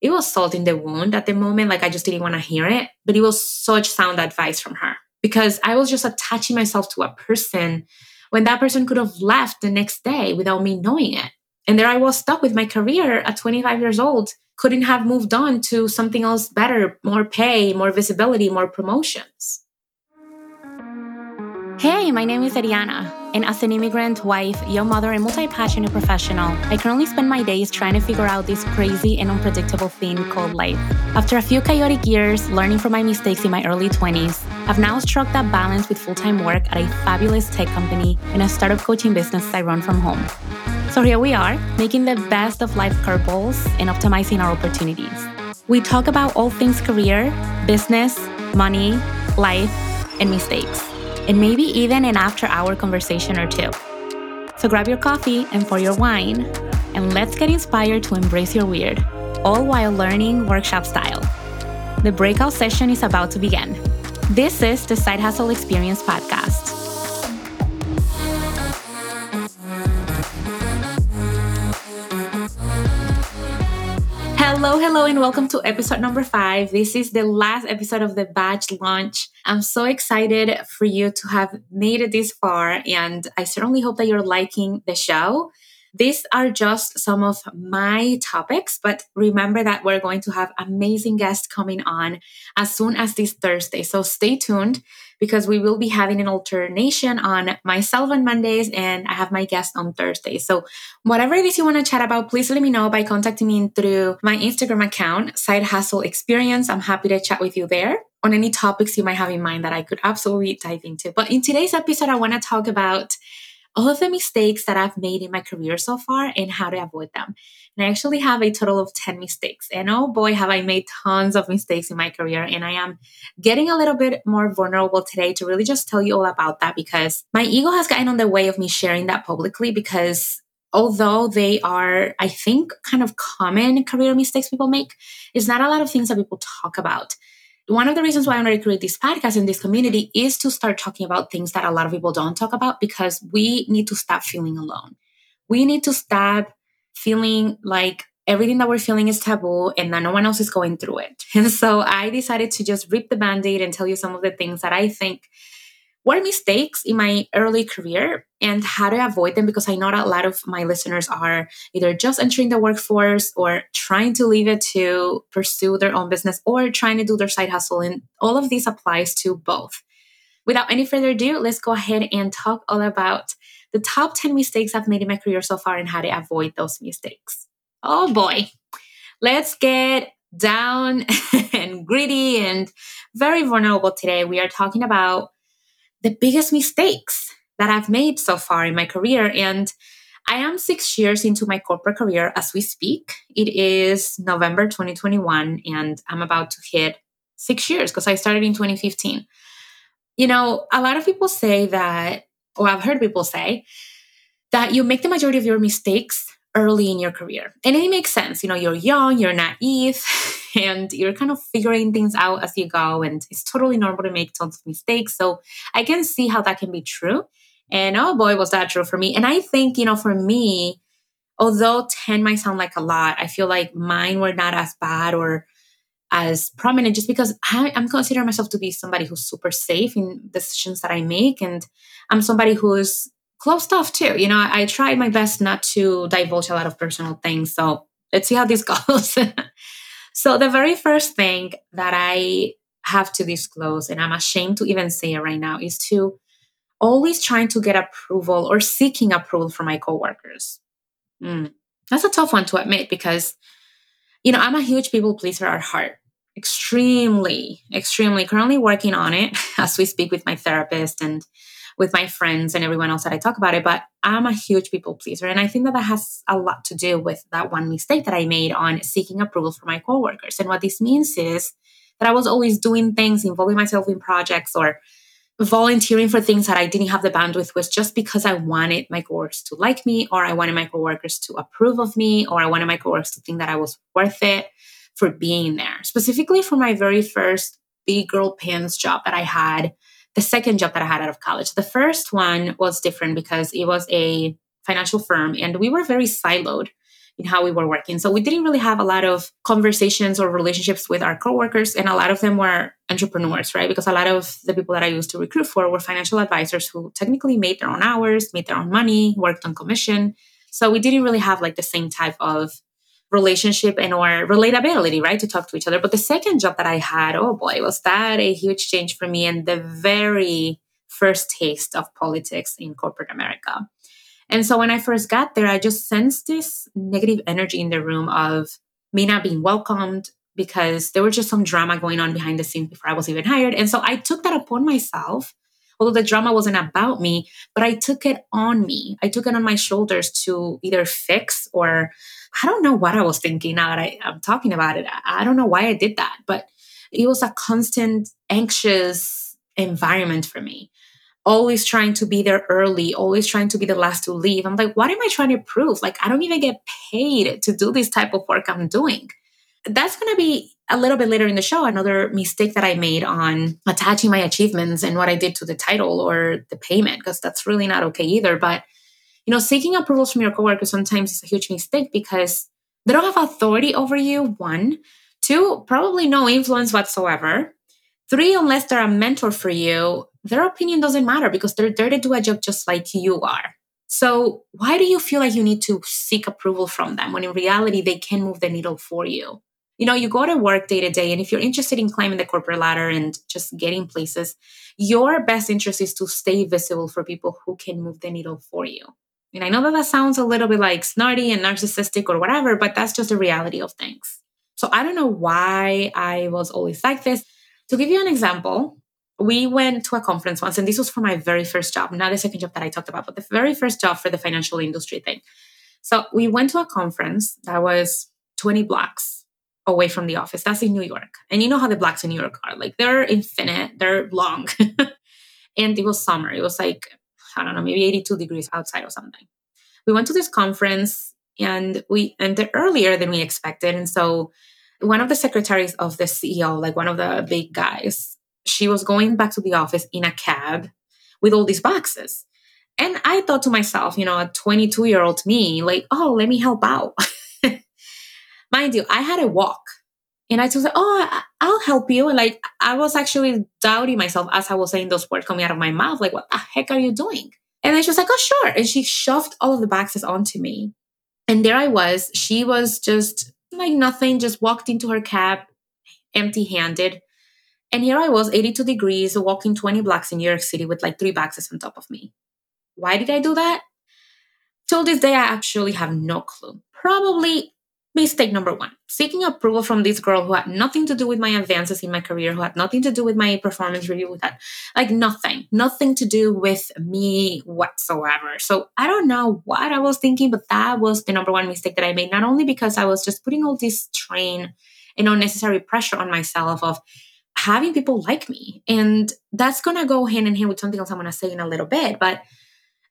it was salt in the wound at the moment. Like I just didn't want to hear it, but it was such sound advice from her because I was just attaching myself to a person when that person could have left the next day without me knowing it. And there I was stuck with my career at 25 years old, couldn't have moved on to something else better, more pay, more visibility, more promotions. Hey, my name is Eddiana, and as an immigrant, wife, young mother, and multi passionate professional, I currently spend my days trying to figure out this crazy and unpredictable thing called life. After a few chaotic years learning from my mistakes in my early 20s, I've now struck that balance with full time work at a fabulous tech company and a startup coaching business I run from home. So here we are, making the best of life curveballs and optimizing our opportunities. We talk about all things career, business, money, life, and mistakes and maybe even an after hour conversation or two. So grab your coffee and pour your wine, and let's get inspired to embrace your weird, all while learning workshop style. The breakout session is about to begin. This is the Side Hustle Experience Podcast. Hello, and welcome to episode number five. This is the last episode of the batch launch. I'm so excited for you to have made it this far, and I certainly hope that you're liking the show. These are just some of my topics, but remember that we're going to have amazing guests coming on as soon as this Thursday. So stay tuned because we will be having an alternation on myself on Mondays and I have my guest on Thursday. So whatever it is you want to chat about, please let me know by contacting me through my Instagram account, Side Hustle Experience. I'm happy to chat with you there on any topics you might have in mind that I could absolutely dive into. But in today's episode, I want to talk about all of the mistakes that I've made in my career so far and how to avoid them. And I actually have a total of 10 mistakes. And oh boy, have I made tons of mistakes in my career. And I am getting a little bit more vulnerable today to really just tell you all about that because my ego has gotten on the way of me sharing that publicly because although they are, I think, kind of common career mistakes people make, it's not a lot of things that people talk about one of the reasons why I wanted to create this podcast in this community is to start talking about things that a lot of people don't talk about because we need to stop feeling alone. We need to stop feeling like everything that we're feeling is taboo and that no one else is going through it. And so I decided to just rip the band aid and tell you some of the things that I think were mistakes in my early career and how to avoid them because I know that a lot of my listeners are either just entering the workforce or trying to leave it to pursue their own business or trying to do their side hustle. And all of these applies to both. Without any further ado, let's go ahead and talk all about the top 10 mistakes I've made in my career so far and how to avoid those mistakes. Oh boy, let's get down and gritty and very vulnerable today. We are talking about the biggest mistakes that I've made so far in my career. And I am six years into my corporate career as we speak. It is November 2021, and I'm about to hit six years because I started in 2015. You know, a lot of people say that, or I've heard people say, that you make the majority of your mistakes early in your career. And it makes sense. You know, you're young, you're naive, and you're kind of figuring things out as you go. And it's totally normal to make tons of mistakes. So I can see how that can be true. And oh boy, was that true for me. And I think, you know, for me, although 10 might sound like a lot, I feel like mine were not as bad or as prominent just because I, am considering myself to be somebody who's super safe in decisions that I make. And I'm somebody who's closed off too. You know, I, I try my best not to divulge a lot of personal things. So let's see how this goes. So the very first thing that I have to disclose, and I'm ashamed to even say it right now, is to always trying to get approval or seeking approval from my coworkers. Mm. That's a tough one to admit because, you know, I'm a huge people pleaser at heart. Extremely, extremely currently working on it as we speak with my therapist and with my friends and everyone else that I talk about it, but I'm a huge people pleaser. And I think that that has a lot to do with that one mistake that I made on seeking approval from my coworkers. And what this means is that I was always doing things, involving myself in projects or volunteering for things that I didn't have the bandwidth with just because I wanted my coworkers to like me or I wanted my coworkers to approve of me or I wanted my coworkers to think that I was worth it for being there. Specifically for my very first big girl pants job that I had the second job that I had out of college. The first one was different because it was a financial firm and we were very siloed. in how we were working. So we didn't really have a lot of conversations or relationships with our coworkers, and a lot of them were entrepreneurs, right? Because a lot of the people that I used to recruit for were financial advisors who technically made their own hours, made their own money, worked on commission. So we didn't really have like the same type of relationship and or relatability, right? To talk to each other. But the second job that I had, oh boy, was that a huge change for me and the very first taste of politics in corporate America. And so when I first got there, I just sensed this negative energy in the room of me not being welcomed because there was just some drama going on behind the scenes before I was even hired. And so I took that upon myself, although the drama wasn't about me, but I took it on me. I took it on my shoulders to either fix or I don't know what I was thinking now that I, am talking about it. I don't know why I did that, but it was a constant anxious environment for me always trying to be there early, always trying to be the last to leave. I'm like, what am I trying to prove? Like, I don't even get paid to do this type of work I'm doing. That's going to be a little bit later in the show another mistake that I made on attaching my achievements and what I did to the title or the payment, because that's really not okay either. But, you know, seeking approvals from your coworkers sometimes is a huge mistake because they don't have authority over you, one. Two, probably no influence whatsoever. Three, unless they're a mentor for you, their opinion doesn't matter because they're there to do a job just like you are. So, why do you feel like you need to seek approval from them when in reality they can move the needle for you? You know, you go to work day to day, and if you're interested in climbing the corporate ladder and just getting places, your best interest is to stay visible for people who can move the needle for you. And I know that that sounds a little bit like snarty and narcissistic or whatever, but that's just the reality of things. So I don't know why I was always like this. To give you an example, we went to a conference once, and this was for my very first job, not the second job that I talked about, but the very first job for the financial industry thing. So we went to a conference that was 20 blocks away from the office. That's in New York. And you know how the blocks in New York are like they're infinite, they're long. and it was summer. It was like, I don't know, maybe 82 degrees outside or something. We went to this conference and we entered earlier than we expected. And so one of the secretaries of the CEO, like one of the big guys, she was going back to the office in a cab with all these boxes. And I thought to myself, you know, a 22 year old me, like, oh, let me help out. Mind you, I had a walk. And I told her, oh, I'll help you. And like, I was actually doubting myself as I was saying those words coming out of my mouth. Like, what the heck are you doing? And then she was like, oh, sure. And she shoved all of the boxes onto me. And there I was. She was just like nothing, just walked into her cab empty handed and here I was, 82 degrees, walking 20 blocks in New York City with like three boxes on top of me. Why did I do that? Till this day, I actually have no clue. Probably mistake number one seeking approval from this girl who had nothing to do with my advances in my career, who had nothing to do with my performance review, with that, like nothing, nothing to do with me whatsoever. So I don't know what I was thinking, but that was the number one mistake that I made. Not only because I was just putting all this strain and unnecessary pressure on myself of having people like me. And that's going to go hand in hand with something else I'm going to say in a little bit. But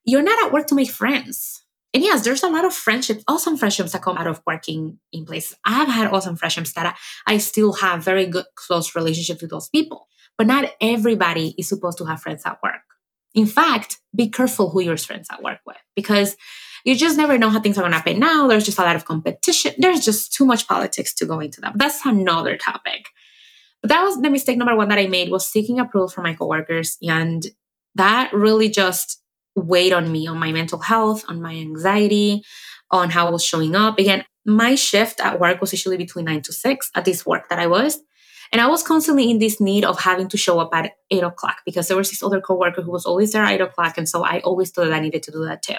you're not at work to make friends. And yes, there's a lot of friendships, awesome friendships that come out of working in places. I have had awesome friendships that I, I still have very good, close relationships with those people. But not everybody is supposed to have friends at work. In fact, be careful who your friends at work with because you just never know how things are going to happen now. There's just a lot of competition. There's just too much politics to go into that. That's another topic. But that was the mistake number one that I made was seeking approval from my coworkers. And that really just weighed on me, on my mental health, on my anxiety, on how I was showing up. Again, my shift at work was usually between nine to six at this work that I was. And I was constantly in this need of having to show up at eight o'clock because there was this other coworker who was always there at eight o'clock. And so I always thought that I needed to do that too.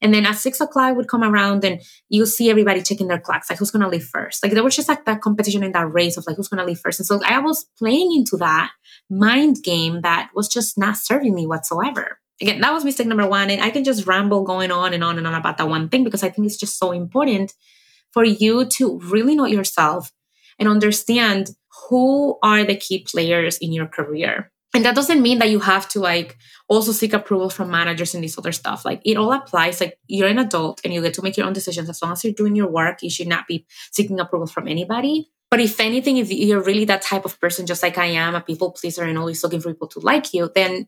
And then at six o'clock would come around and you see everybody checking their clocks, like who's gonna leave first. Like there was just like that competition in that race of like who's gonna leave first. And so I was playing into that mind game that was just not serving me whatsoever. Again, that was mistake number one. And I can just ramble going on and on and on about that one thing because I think it's just so important for you to really know yourself and understand who are the key players in your career. And that doesn't mean that you have to like also seek approval from managers and this other stuff. Like it all applies. Like you're an adult and you get to make your own decisions. As long as you're doing your work you should not be seeking approval from anybody. But if anything if you're really that type of person just like i am a people pleaser and always looking for people to like you then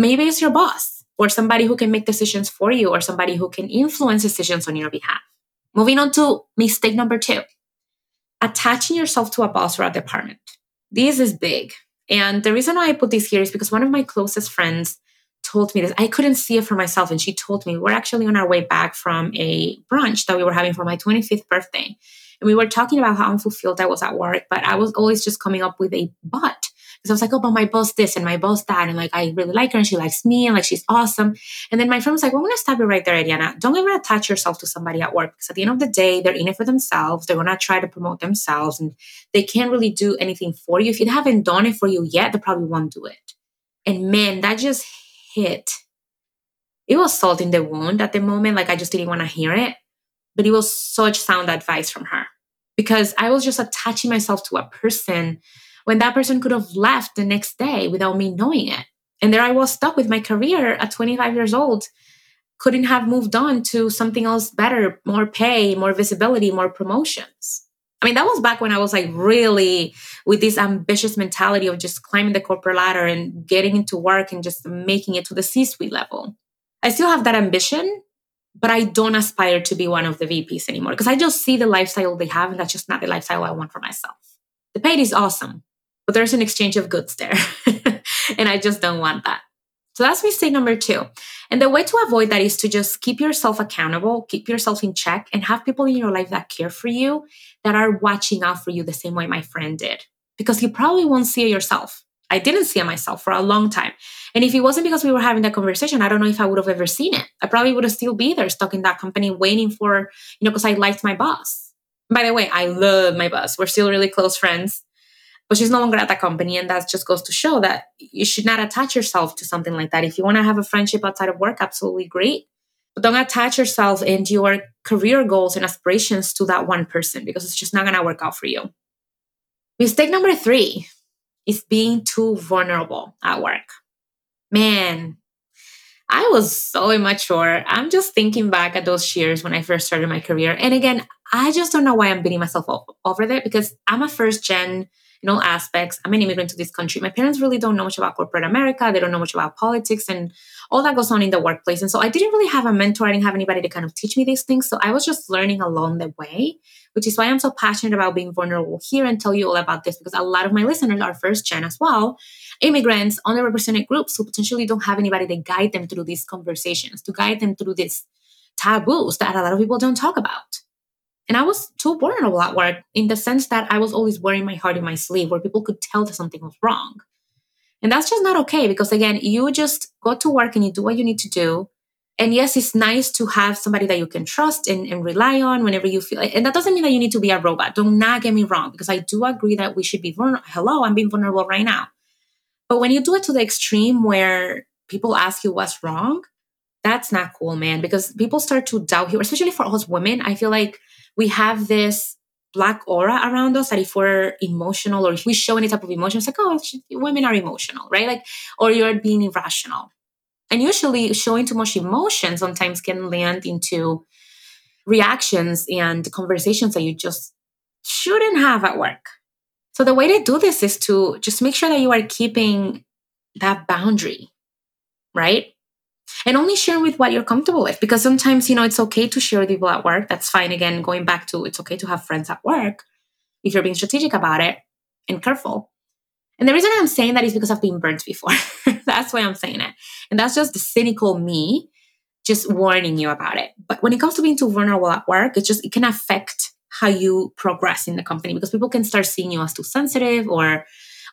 maybe it's your boss or somebody who can make decisions for you or somebody who can influence decisions on your behalf Moving on to mistake number two attaching yourself to a boss or a department. This is big. And the reason why I put this here is because one of my closest friends told me this. I couldn't see it for myself. And she told me we're actually on our way back from a brunch that we were having for my 25th birthday. And we were talking about how unfulfilled I was at work, but I was always just coming up with a but. Because I was like, oh, but my boss this and my boss that. And like, I really like her and she likes me and like, she's awesome. And then my friend was like, well, I'm going to stop you right there, Eddiana. Don't ever attach yourself to somebody at work because at the end of the day, they're in it for themselves. They're going to try to promote themselves and they can't really do anything for you. If you haven't done it for you yet, they probably won't do it. And man, that just hit. It was salt in the wound at the moment. Like, I just didn't want to hear it. But it was such sound advice from her because I was just attaching myself to a person when that person could have left the next day without me knowing it. And there I was stuck with my career at 25 years old, couldn't have moved on to something else better, more pay, more visibility, more promotions. I mean, that was back when I was like really with this ambitious mentality of just climbing the corporate ladder and getting into work and just making it to the C suite level. I still have that ambition, but I don't aspire to be one of the VPs anymore because I just see the lifestyle they have, and that's just not the lifestyle I want for myself. The pay is awesome, but there's an exchange of goods there. and I just don't want that. So that's mistake number two. And the way to avoid that is to just keep yourself accountable, keep yourself in check, and have people in your life that care for you, that are watching out for you the same way my friend did. Because you probably won't see it yourself. I didn't see it myself for a long time. And if it wasn't because we were having that conversation, I don't know if I would have ever seen it. I probably would have still be there stuck in that company waiting for, you know, because I liked my boss. By the way, I love my boss. We're still really close friends but she's no longer at that company. And that just goes to show that you should not attach yourself to something like that. If you want to have a friendship outside of work, absolutely great. But don't attach yourself and your career goals and aspirations to that one person because it's just not going to work out for you. Mistake number three is being too vulnerable at work. Man, I was so immature. I'm just thinking back at those years when I first started my career. And again, I just don't know why I'm beating myself up over that because I'm a first gen in all aspects. I'm an immigrant to this country. My parents really don't know much about corporate America. They don't know much about politics and all that goes on in the workplace. And so I didn't really have a mentor. I didn't have anybody to kind of teach me these things. So I was just learning along the way, which is why I'm so passionate about being vulnerable here and tell you all about this because a lot of my listeners are first gen as well, immigrants, underrepresented groups who potentially don't have anybody to guide them through these conversations, to guide them through these taboos that a lot of people don't talk about. And I was too vulnerable at work in the sense that I was always wearing my heart in my sleeve where people could tell that something was wrong. And that's just not okay because, again, you just go to work and you do what you need to do. And yes, it's nice to have somebody that you can trust and, and rely on whenever you feel And that doesn't mean that you need to be a robot. Do not not get me wrong because I do agree that we should be vulnerable. Hello, I'm being vulnerable right now. But when you do it to the extreme where people ask you what's wrong, that's not cool, man, because people start to doubt you, especially for us women. I feel like we have this black aura around us that if we're emotional or if we show any type of emotion, it's like, oh, women are emotional, right? Like, or you're being irrational. And usually showing too much emotion sometimes can land into reactions and conversations that you just shouldn't have at work. So the way to do this is to just make sure that you are keeping that boundary, right? And only share with what you're comfortable with because sometimes you know it's okay to share with people at work. That's fine. Again going back to it's okay to have friends at work if you're being strategic about it and careful. And the reason i'm saying that is because i've been burnt before. That's why i'm saying it. And that's just the cynical me just warning you about it. But when it comes to being too vulnerable at work it just it can affect how you progress in the company because people can start seeing you as too sensitive or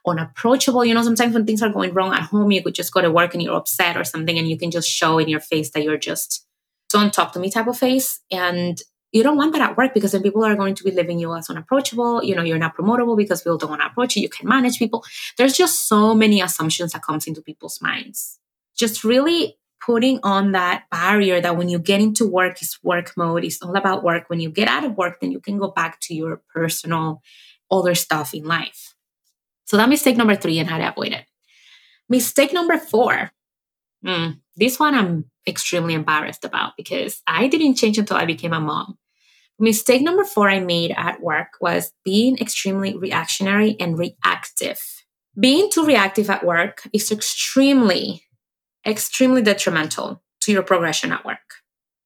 unapproachable. You know, sometimes when things are going wrong at home, you could just go to work and you're upset or something, and you can just show in your face that you're just don't talk to me type of face. And you don't want that at work because then people are going to be living you as unapproachable. You know, you're not promotable because people don't want to approach you. You can manage people. There's just so many assumptions that comes into people's minds. Just really putting on that barrier that when you get into work is work mode. It's all about work. When you get out of work, then you can go back to your personal other stuff in life. So that mistake number three and how to avoid it. Mistake number four. Mm, this one I'm extremely embarrassed about because I didn't change until I became a mom. Mistake number four I made at work was being extremely reactionary and reactive. Being too reactive at work is extremely, extremely detrimental to your progression at work,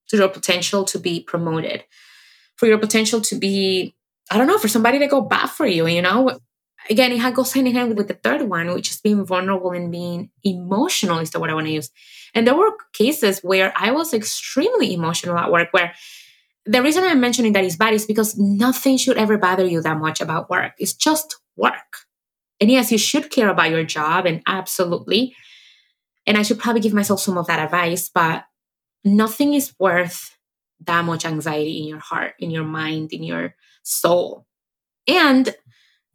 to your potential to be promoted. for your potential to be, I don't know, for somebody to go bad for you, you know? Again, it goes hand in hand with the third one, which is being vulnerable and being emotional, is the word I want to use. And there were cases where I was extremely emotional at work, where the reason I'm mentioning that is bad is because nothing should ever bother you that much about work. It's just work. And yes, you should care about your job, and absolutely. And I should probably give myself some of that advice, but nothing is worth that much anxiety in your heart, in your mind, in your soul. And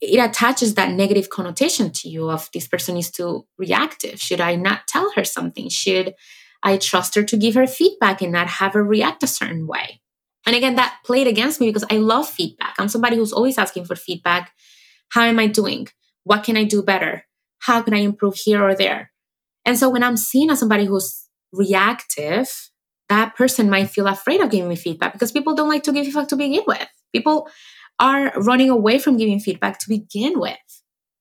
it attaches that negative connotation to you of this person is too reactive. Should I not tell her something? Should I trust her to give her feedback and not have her react a certain way? And again, that played against me because I love feedback. I'm somebody who's always asking for feedback. How am I doing? What can I do better? How can I improve here or there? And so when I'm seen as somebody who's reactive, that person might feel afraid of giving me feedback because people don't like to give feedback to begin with. People are running away from giving feedback to begin with.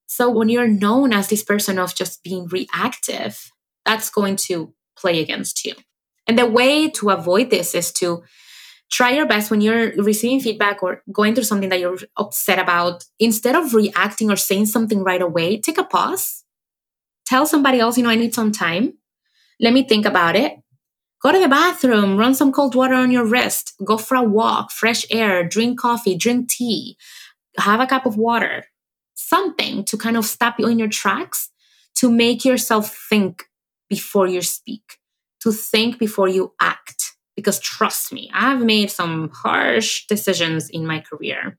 So when you're known as this person of just being reactive, that's going to play against you. And the way to avoid this is to try your best when you're receiving feedback or going through something that you're upset about. Instead of reacting or saying something right away, take a pause. Tell somebody else, you know, I need some time. Let me think about it. Go to the bathroom, run some cold water on your wrist, go for a walk, fresh air, drink coffee, drink tea, have a cup of water, something to kind of stop you in your tracks, to make yourself think before you speak, to think before you act. Because trust me, I've made some harsh decisions in my career.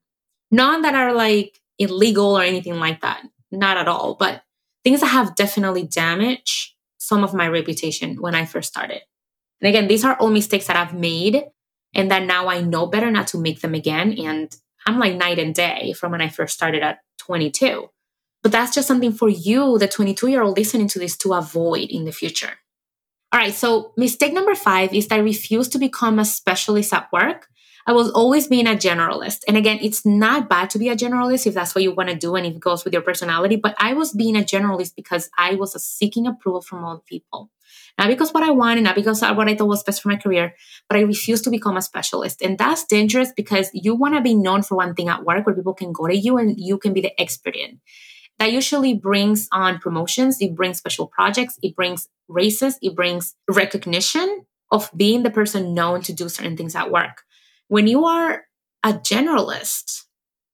None that are like illegal or anything like that, not at all, but things that have definitely damaged some of my reputation when I first started. And again, these are all mistakes that I've made and that now I know better not to make them again. And I'm like night and day from when I first started at 22. But that's just something for you, the 22 year old listening to this, to avoid in the future. All right, so mistake number five is that I refuse to become a specialist at work. I was always being a generalist. And again, it's not bad to be a generalist if that's what you want to do and if it goes with your personality. But I was being a generalist because I was seeking approval from all people. Not because what I wanted, not because what I thought was best for my career, but I refused to become a specialist. And that's dangerous because you want to be known for one thing at work where people can go to you and you can be the expert in. That usually brings on promotions, it brings special projects, it brings races, it brings recognition of being the person known to do certain things at work. When you are a generalist,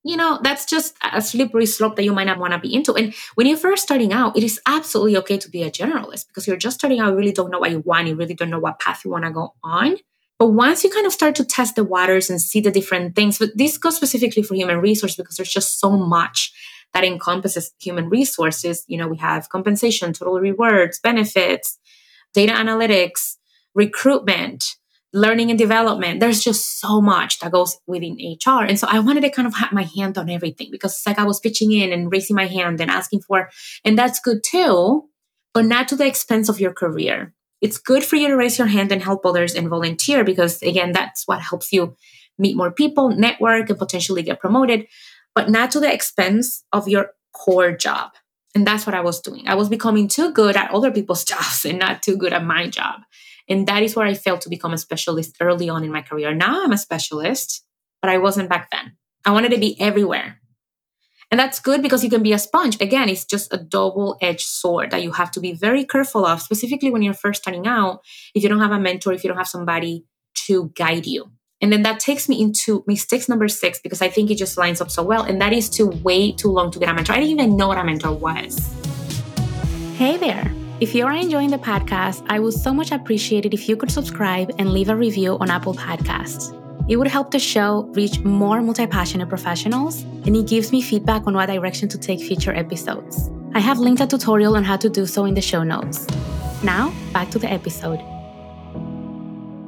you know, that's just a slippery slope that you might not want to be into. And when you're first starting out, it is absolutely okay to be a generalist because you're just starting out, you really don't know what you want, you really don't know what path you want to go on. But once you kind of start to test the waters and see the different things, but this goes specifically for human resource because there's just so much that encompasses human resources. You know, we have compensation, total rewards, benefits, data analytics, recruitment, learning and development. There's just so much that goes within HR. And so I wanted to kind of have my hand on everything because it's like I was pitching in and raising my hand and asking for, and that's good too, but not to the expense of your career. It's good for you to raise your hand and help others and volunteer because, again, that's what helps you meet more people, network, and potentially get promoted, but not to the expense of your core job. And that's what I was doing. I was becoming too good at other people's jobs and not too good at my job. And that is where I failed to become a specialist early on in my career. Now I'm a specialist, but I wasn't back then. I wanted to be everywhere. And that's good because you can be a sponge. Again, it's just a double edged sword that you have to be very careful of, specifically when you're first starting out. If you don't have a mentor, if you don't have somebody to guide you. And then that takes me into mistakes number six because I think it just lines up so well. And that is to wait too long to get a mentor. I didn't even know what a mentor was. Hey there. If you are enjoying the podcast, I would so much appreciate it if you could subscribe and leave a review on Apple Podcasts. It would help the show reach more multi passionate professionals, and it gives me feedback on what direction to take future episodes. I have linked a tutorial on how to do so in the show notes. Now, back to the episode.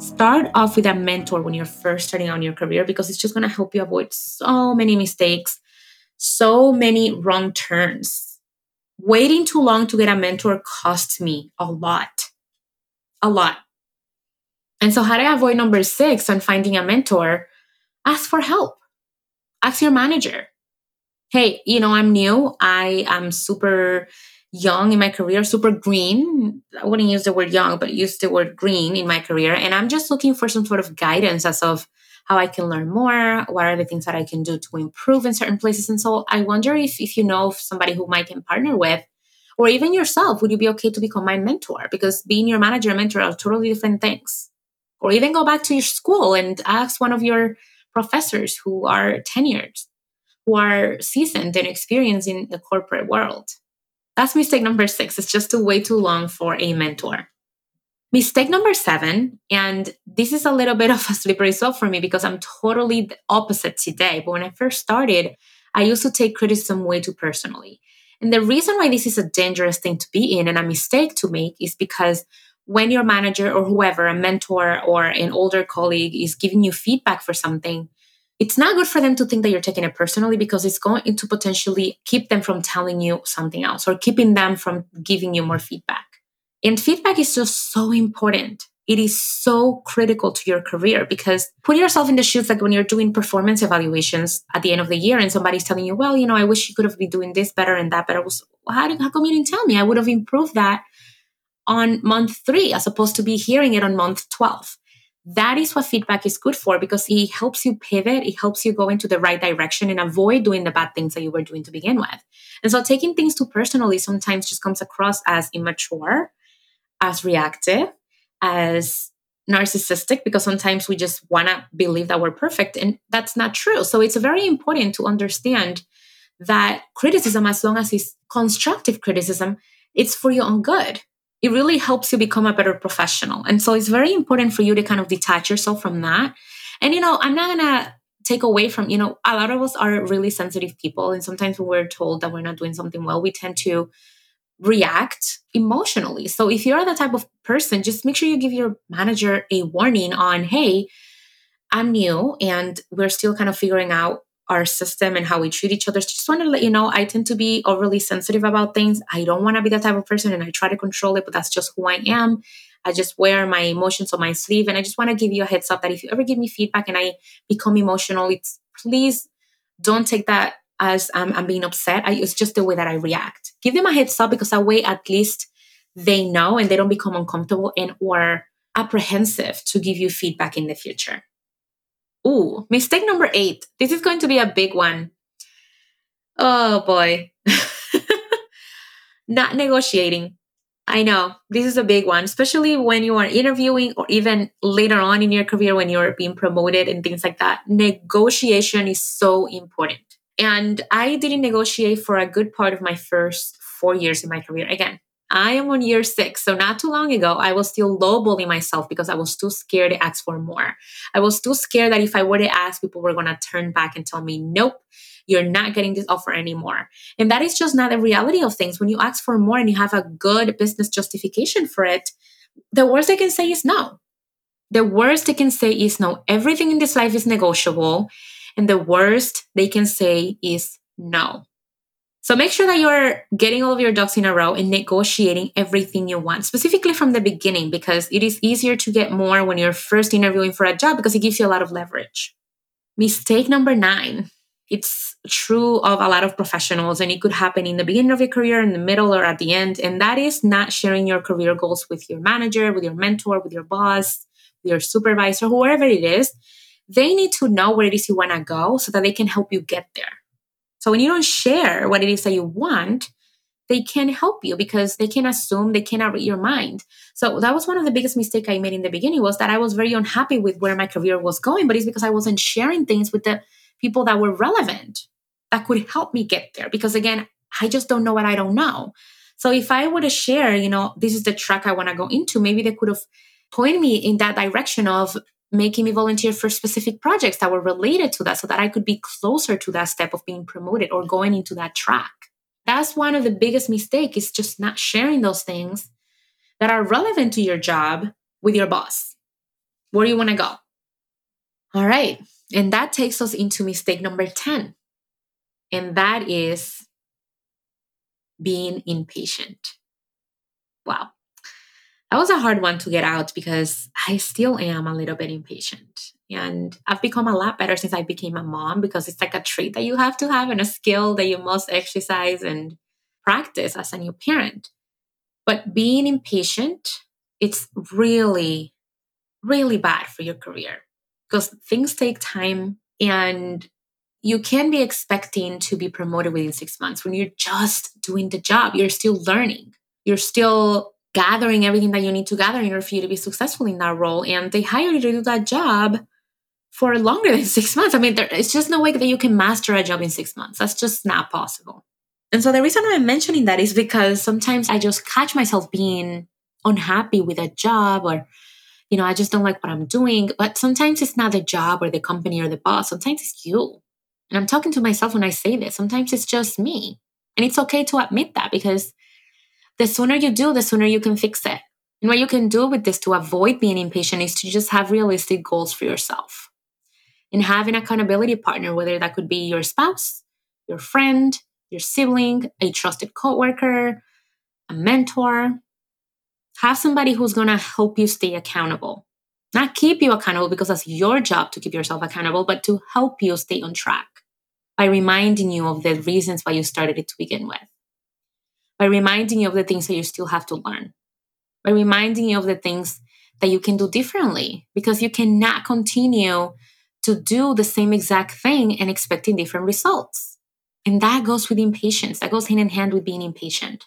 Start off with a mentor when you're first starting out in your career because it's just going to help you avoid so many mistakes, so many wrong turns waiting too long to get a mentor costs me a lot. A lot. And so, how do I avoid number six on finding a mentor? Ask for help. Ask your manager. Hey, you know, I'm new. I am super young in my career, super green. I wouldn't use the word young, but use the word green in my career. And I'm just looking for some sort of guidance as of how I can learn more, what are the things that I can do to improve in certain places. And so I wonder if, if you know somebody who might can partner with, or even yourself, would you be okay to become my mentor? Because being your manager and mentor are totally different things. Or even go back to your school and ask one of your professors who are tenured, who are seasoned and experienced in the corporate world. That's mistake number six. It's just to wait too long for a mentor. Mistake number seven, and this is a little bit of a slippery slope for me because I'm totally the opposite today. But when I first started, I used to take criticism way too personally. And the reason why this is a dangerous thing to be in and a mistake to make is because when your manager or whoever, a mentor or an older colleague is giving you feedback for something, it's not good for them to think that you're taking it personally because it's going to potentially keep them from telling you something else or keeping them from giving you more feedback. And feedback is just so important. It is so critical to your career because put yourself in the shoes like when you're doing performance evaluations at the end of the year and somebody's telling you, well, you know, I wish you could have been doing this better and that better. Was how, did, how come you didn't tell me? I would have improved that on month three as opposed to be hearing it on month 12. That is what feedback is good for because it helps you pivot. It helps you go into the right direction and avoid doing the bad things that you were doing to begin with. And so taking things too personally sometimes just comes across as immature as reactive, as narcissistic, because sometimes we just want to believe that we're perfect. And that's not true. So it's very important to understand that criticism, as long as it's constructive criticism, it's for your own good. It really helps you become a better professional. And so it's very important for you to kind of detach yourself from that. And, you know, I'm not going to take away from, you know, a lot of us are really sensitive people. And sometimes when we're told that we're not doing something well, we tend to react emotionally. So if you're the type of person, just make sure you give your manager a warning on, hey, I'm new and we're still kind of figuring out our system and how we treat each other. Just want to let you know, I tend to be overly sensitive about things. I don't want to be that type of person and I try to control it, but that's just who I am. I just wear my emotions on my sleeve. And I just want to give you a heads up that if you ever give me feedback and I become emotional, it's please don't take that as um, I'm being upset. I, it's just the way that I react. Give them a heads up because that way at least they know and they don't become uncomfortable and or apprehensive to give you feedback in the future. Ooh, mistake number eight. This is going to be a big one. Oh boy. Not negotiating. I know this is a big one, especially when you are interviewing or even later on in your career when you're being promoted and things like that. Negotiation is so important. And I didn't negotiate for a good part of my first four years in my career. Again, I am on year six. So not too long ago, I was still lowballing myself because I was too scared to ask for more. I was too scared that if I were to ask, people were going to turn back and tell me, nope, you're not getting this offer anymore. And that is just not the reality of things. When you ask for more and you have a good business justification for it, the worst they can say is no. The worst they can say is no. Everything in this life is negotiable. And the worst they can say is no. So make sure that you're getting all of your ducks in a row and negotiating everything you want, specifically from the beginning, because it is easier to get more when you're first interviewing for a job because it gives you a lot of leverage. Mistake number nine. It's true of a lot of professionals, and it could happen in the beginning of your career, in the middle, or at the end. And that is not sharing your career goals with your manager, with your mentor, with your boss, your supervisor, whoever it is, they need to know where it is you want to go so that they can help you get there. So when you don't share what it is that you want, they can't help you because they can assume they cannot read your mind. So that was one of the biggest mistakes I made in the beginning was that I was very unhappy with where my career was going, but it's because I wasn't sharing things with the people that were relevant that could help me get there. Because again, I just don't know what I don't know. So if I were to share, you know, this is the track I want to go into, maybe they could have pointed me in that direction of making me volunteer for specific projects that were related to that so that I could be closer to that step of being promoted or going into that track. That's one of the biggest mistakes is just not sharing those things that are relevant to your job with your boss. Where do you want to go? All right. And that takes us into mistake number 10. And that is being impatient. That was a hard one to get out because I still am a little bit impatient. And I've become a lot better since I became a mom because it's like a trait that you have to have and a skill that you must exercise and practice as a new parent. But being impatient, it's really, really bad for your career. because things take time and you can be expecting to be promoted within six months when you're just doing the job. You're still learning. You're still gathering everything that you need to gather in order for you to be successful in that role. And they hire you to do that job for longer than six months. I mean, there, it's just no way that you can master a job in six months. That's just not possible. And so the reason I'm mentioning that is because sometimes I just catch myself being unhappy with a job or you know, I just don't like what I'm doing. But sometimes it's not the job or the company or the boss. Sometimes it's you. And I'm talking to myself when I say this. Sometimes it's just me. And it's okay to admit that because the sooner you do, the sooner you can fix it. And what you can do with this to avoid being impatient is to just have realistic goals for yourself and have an accountability partner, whether that could be your spouse, your friend, your sibling, a trusted coworker, a mentor. Have somebody who's going to help you stay accountable. Not keep you accountable because that's your job to keep yourself accountable, but to help you stay on track by reminding you of the reasons why you started it to begin with, by reminding you of the things that you still have to learn, by reminding you of the things that you can do differently, because you cannot continue to do the same exact thing and expecting different results. And that goes with impatience, that goes hand in hand with being impatient.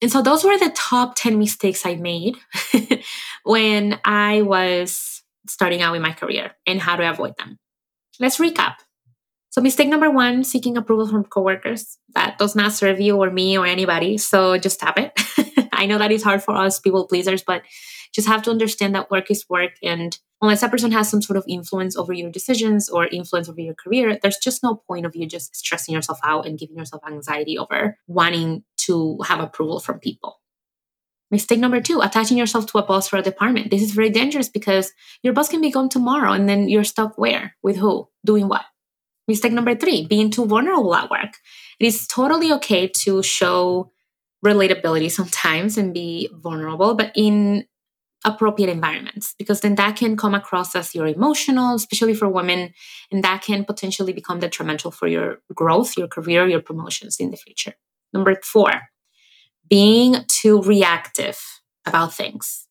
And so those were the top 10 mistakes I made when I was starting out in my career and how to avoid them. Let's recap. So, mistake number one seeking approval from coworkers. That does not serve you or me or anybody. So, just stop it. I know that is hard for us people pleasers, but just have to understand that work is work. And unless that person has some sort of influence over your decisions or influence over your career, there's just no point of you just stressing yourself out and giving yourself anxiety over wanting to have approval from people. Mistake number two, attaching yourself to a boss for a department. This is very dangerous because your boss can be gone tomorrow and then you're stuck where? With who? Doing what? Mistake number three, being too vulnerable at work. It is totally okay to show relatability sometimes and be vulnerable, but in appropriate environments, because then that can come across as you're emotional, especially for women, and that can potentially become detrimental for your growth, your career, your promotions in the future. Number four, being too reactive about things.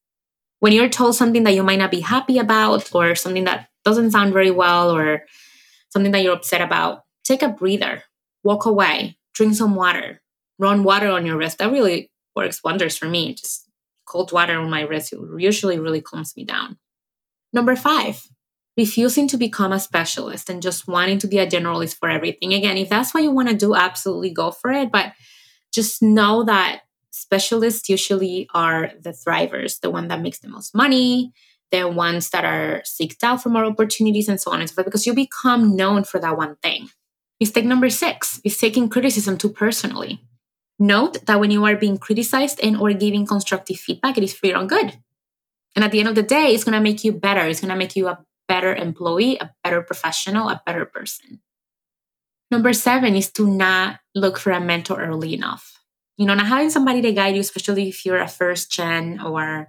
When you're told something that you might not be happy about, or something that doesn't sound very well, or something that you're upset about, take a breather, walk away, drink some water, run water on your wrist. That really works wonders for me. Just cold water on my wrist usually really calms me down. Number five, refusing to become a specialist and just wanting to be a generalist for everything. Again, if that's what you want to do, absolutely go for it. But just know that specialists usually are the thrivers, the one that makes the most money, the ones that are seeked out for more opportunities and so on and so forth, because you become known for that one thing. Mistake number six is taking criticism too personally. Note that when you are being criticized and or giving constructive feedback, it is for your own good. And at the end of the day, it's going to make you better. It's going to make you a better employee, a better professional, a better person. Number seven is to not look for a mentor early enough. You know, not having somebody to guide you, especially if you're a first gen or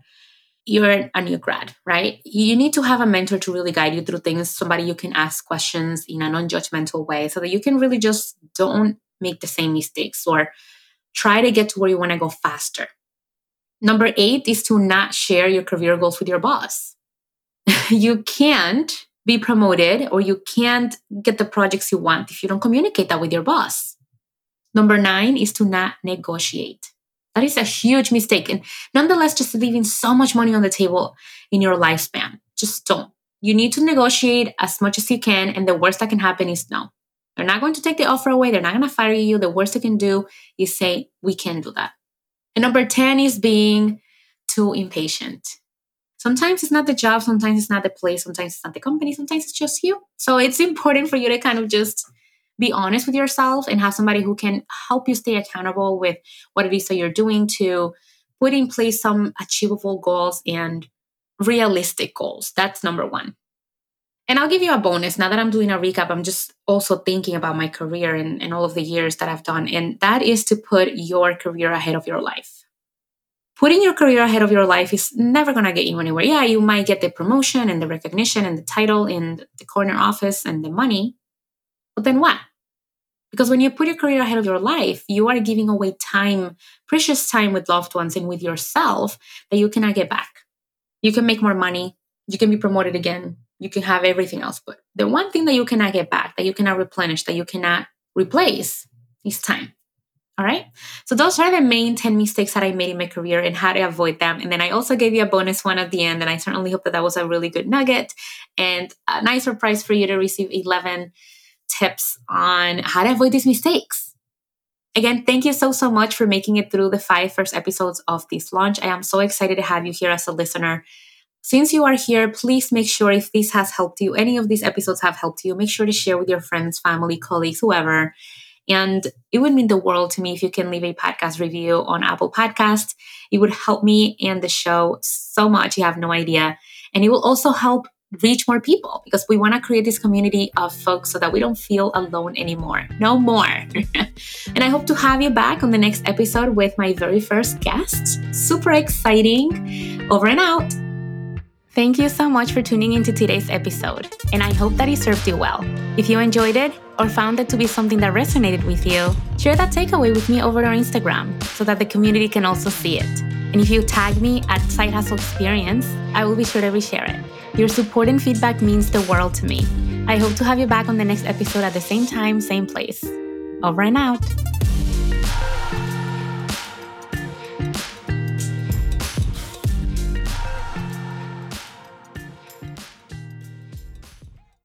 you're a new grad, right? You need to have a mentor to really guide you through things, somebody you can ask questions in a non judgmental way so that you can really just don't make the same mistakes or try to get to where you want to go faster. Number eight is to not share your career goals with your boss. you can't be promoted or you can't get the projects you want if you don't communicate that with your boss. Number nine is to not negotiate. That is a huge mistake. And nonetheless, just leaving so much money on the table in your lifespan. Just don't. You need to negotiate as much as you can. And the worst that can happen is no. They're not going to take the offer away. They're not going to fire you. The worst they can do is say, we can't do that. And number 10 is being too impatient. Sometimes it's not the job, sometimes it's not the place, sometimes it's not the company, sometimes it's just you. So it's important for you to kind of just be honest with yourself and have somebody who can help you stay accountable with what it is that you're doing to put in place some achievable goals and realistic goals. That's number one. And I'll give you a bonus. Now that I'm doing a recap, I'm just also thinking about my career and, and all of the years that I've done. And that is to put your career ahead of your life. Putting your career ahead of your life is never going to get you anywhere. Yeah, you might get the promotion and the recognition and the title in the corner office and the money. But then what? Because when you put your career ahead of your life, you are giving away time, precious time with loved ones and with yourself that you cannot get back. You can make more money. You can be promoted again. you can have everything else. But the one thing that you cannot get back, that you cannot replenish, that you cannot replace is time. All right. So those are the main 10 mistakes that I made in my career and how to avoid them. And then I also gave you a bonus one at the end. And I certainly hope that that was a really good nugget and a nice surprise for you to receive 11 tips on how to avoid these mistakes. Again, thank you so, so much for making it through the five first episodes of this launch. I am so excited to have you here as a listener. Since you are here, please make sure if this has helped you, any of these episodes have helped you, make sure to share with your friends, family, colleagues, whoever. And it would mean the world to me if you can leave a podcast review on Apple Podcast. It would help me and the show so much. You have no idea. And it will also help reach more people because we want to create this community of folks so that we don't feel alone anymore. No more. and I hope to have you back on the next episode with my very first guest. Super exciting. Over and out. Thank you so much for tuning into today's episode, and I hope that it served you well. If you enjoyed it or found it to be something that resonated with you, share that takeaway with me over on Instagram so that the community can also see it. And if you tag me at Side Hustle Experience, I will be sure to reshare it. Your support and feedback means the world to me. I hope to have you back on the next episode at the same time, same place. Over and out.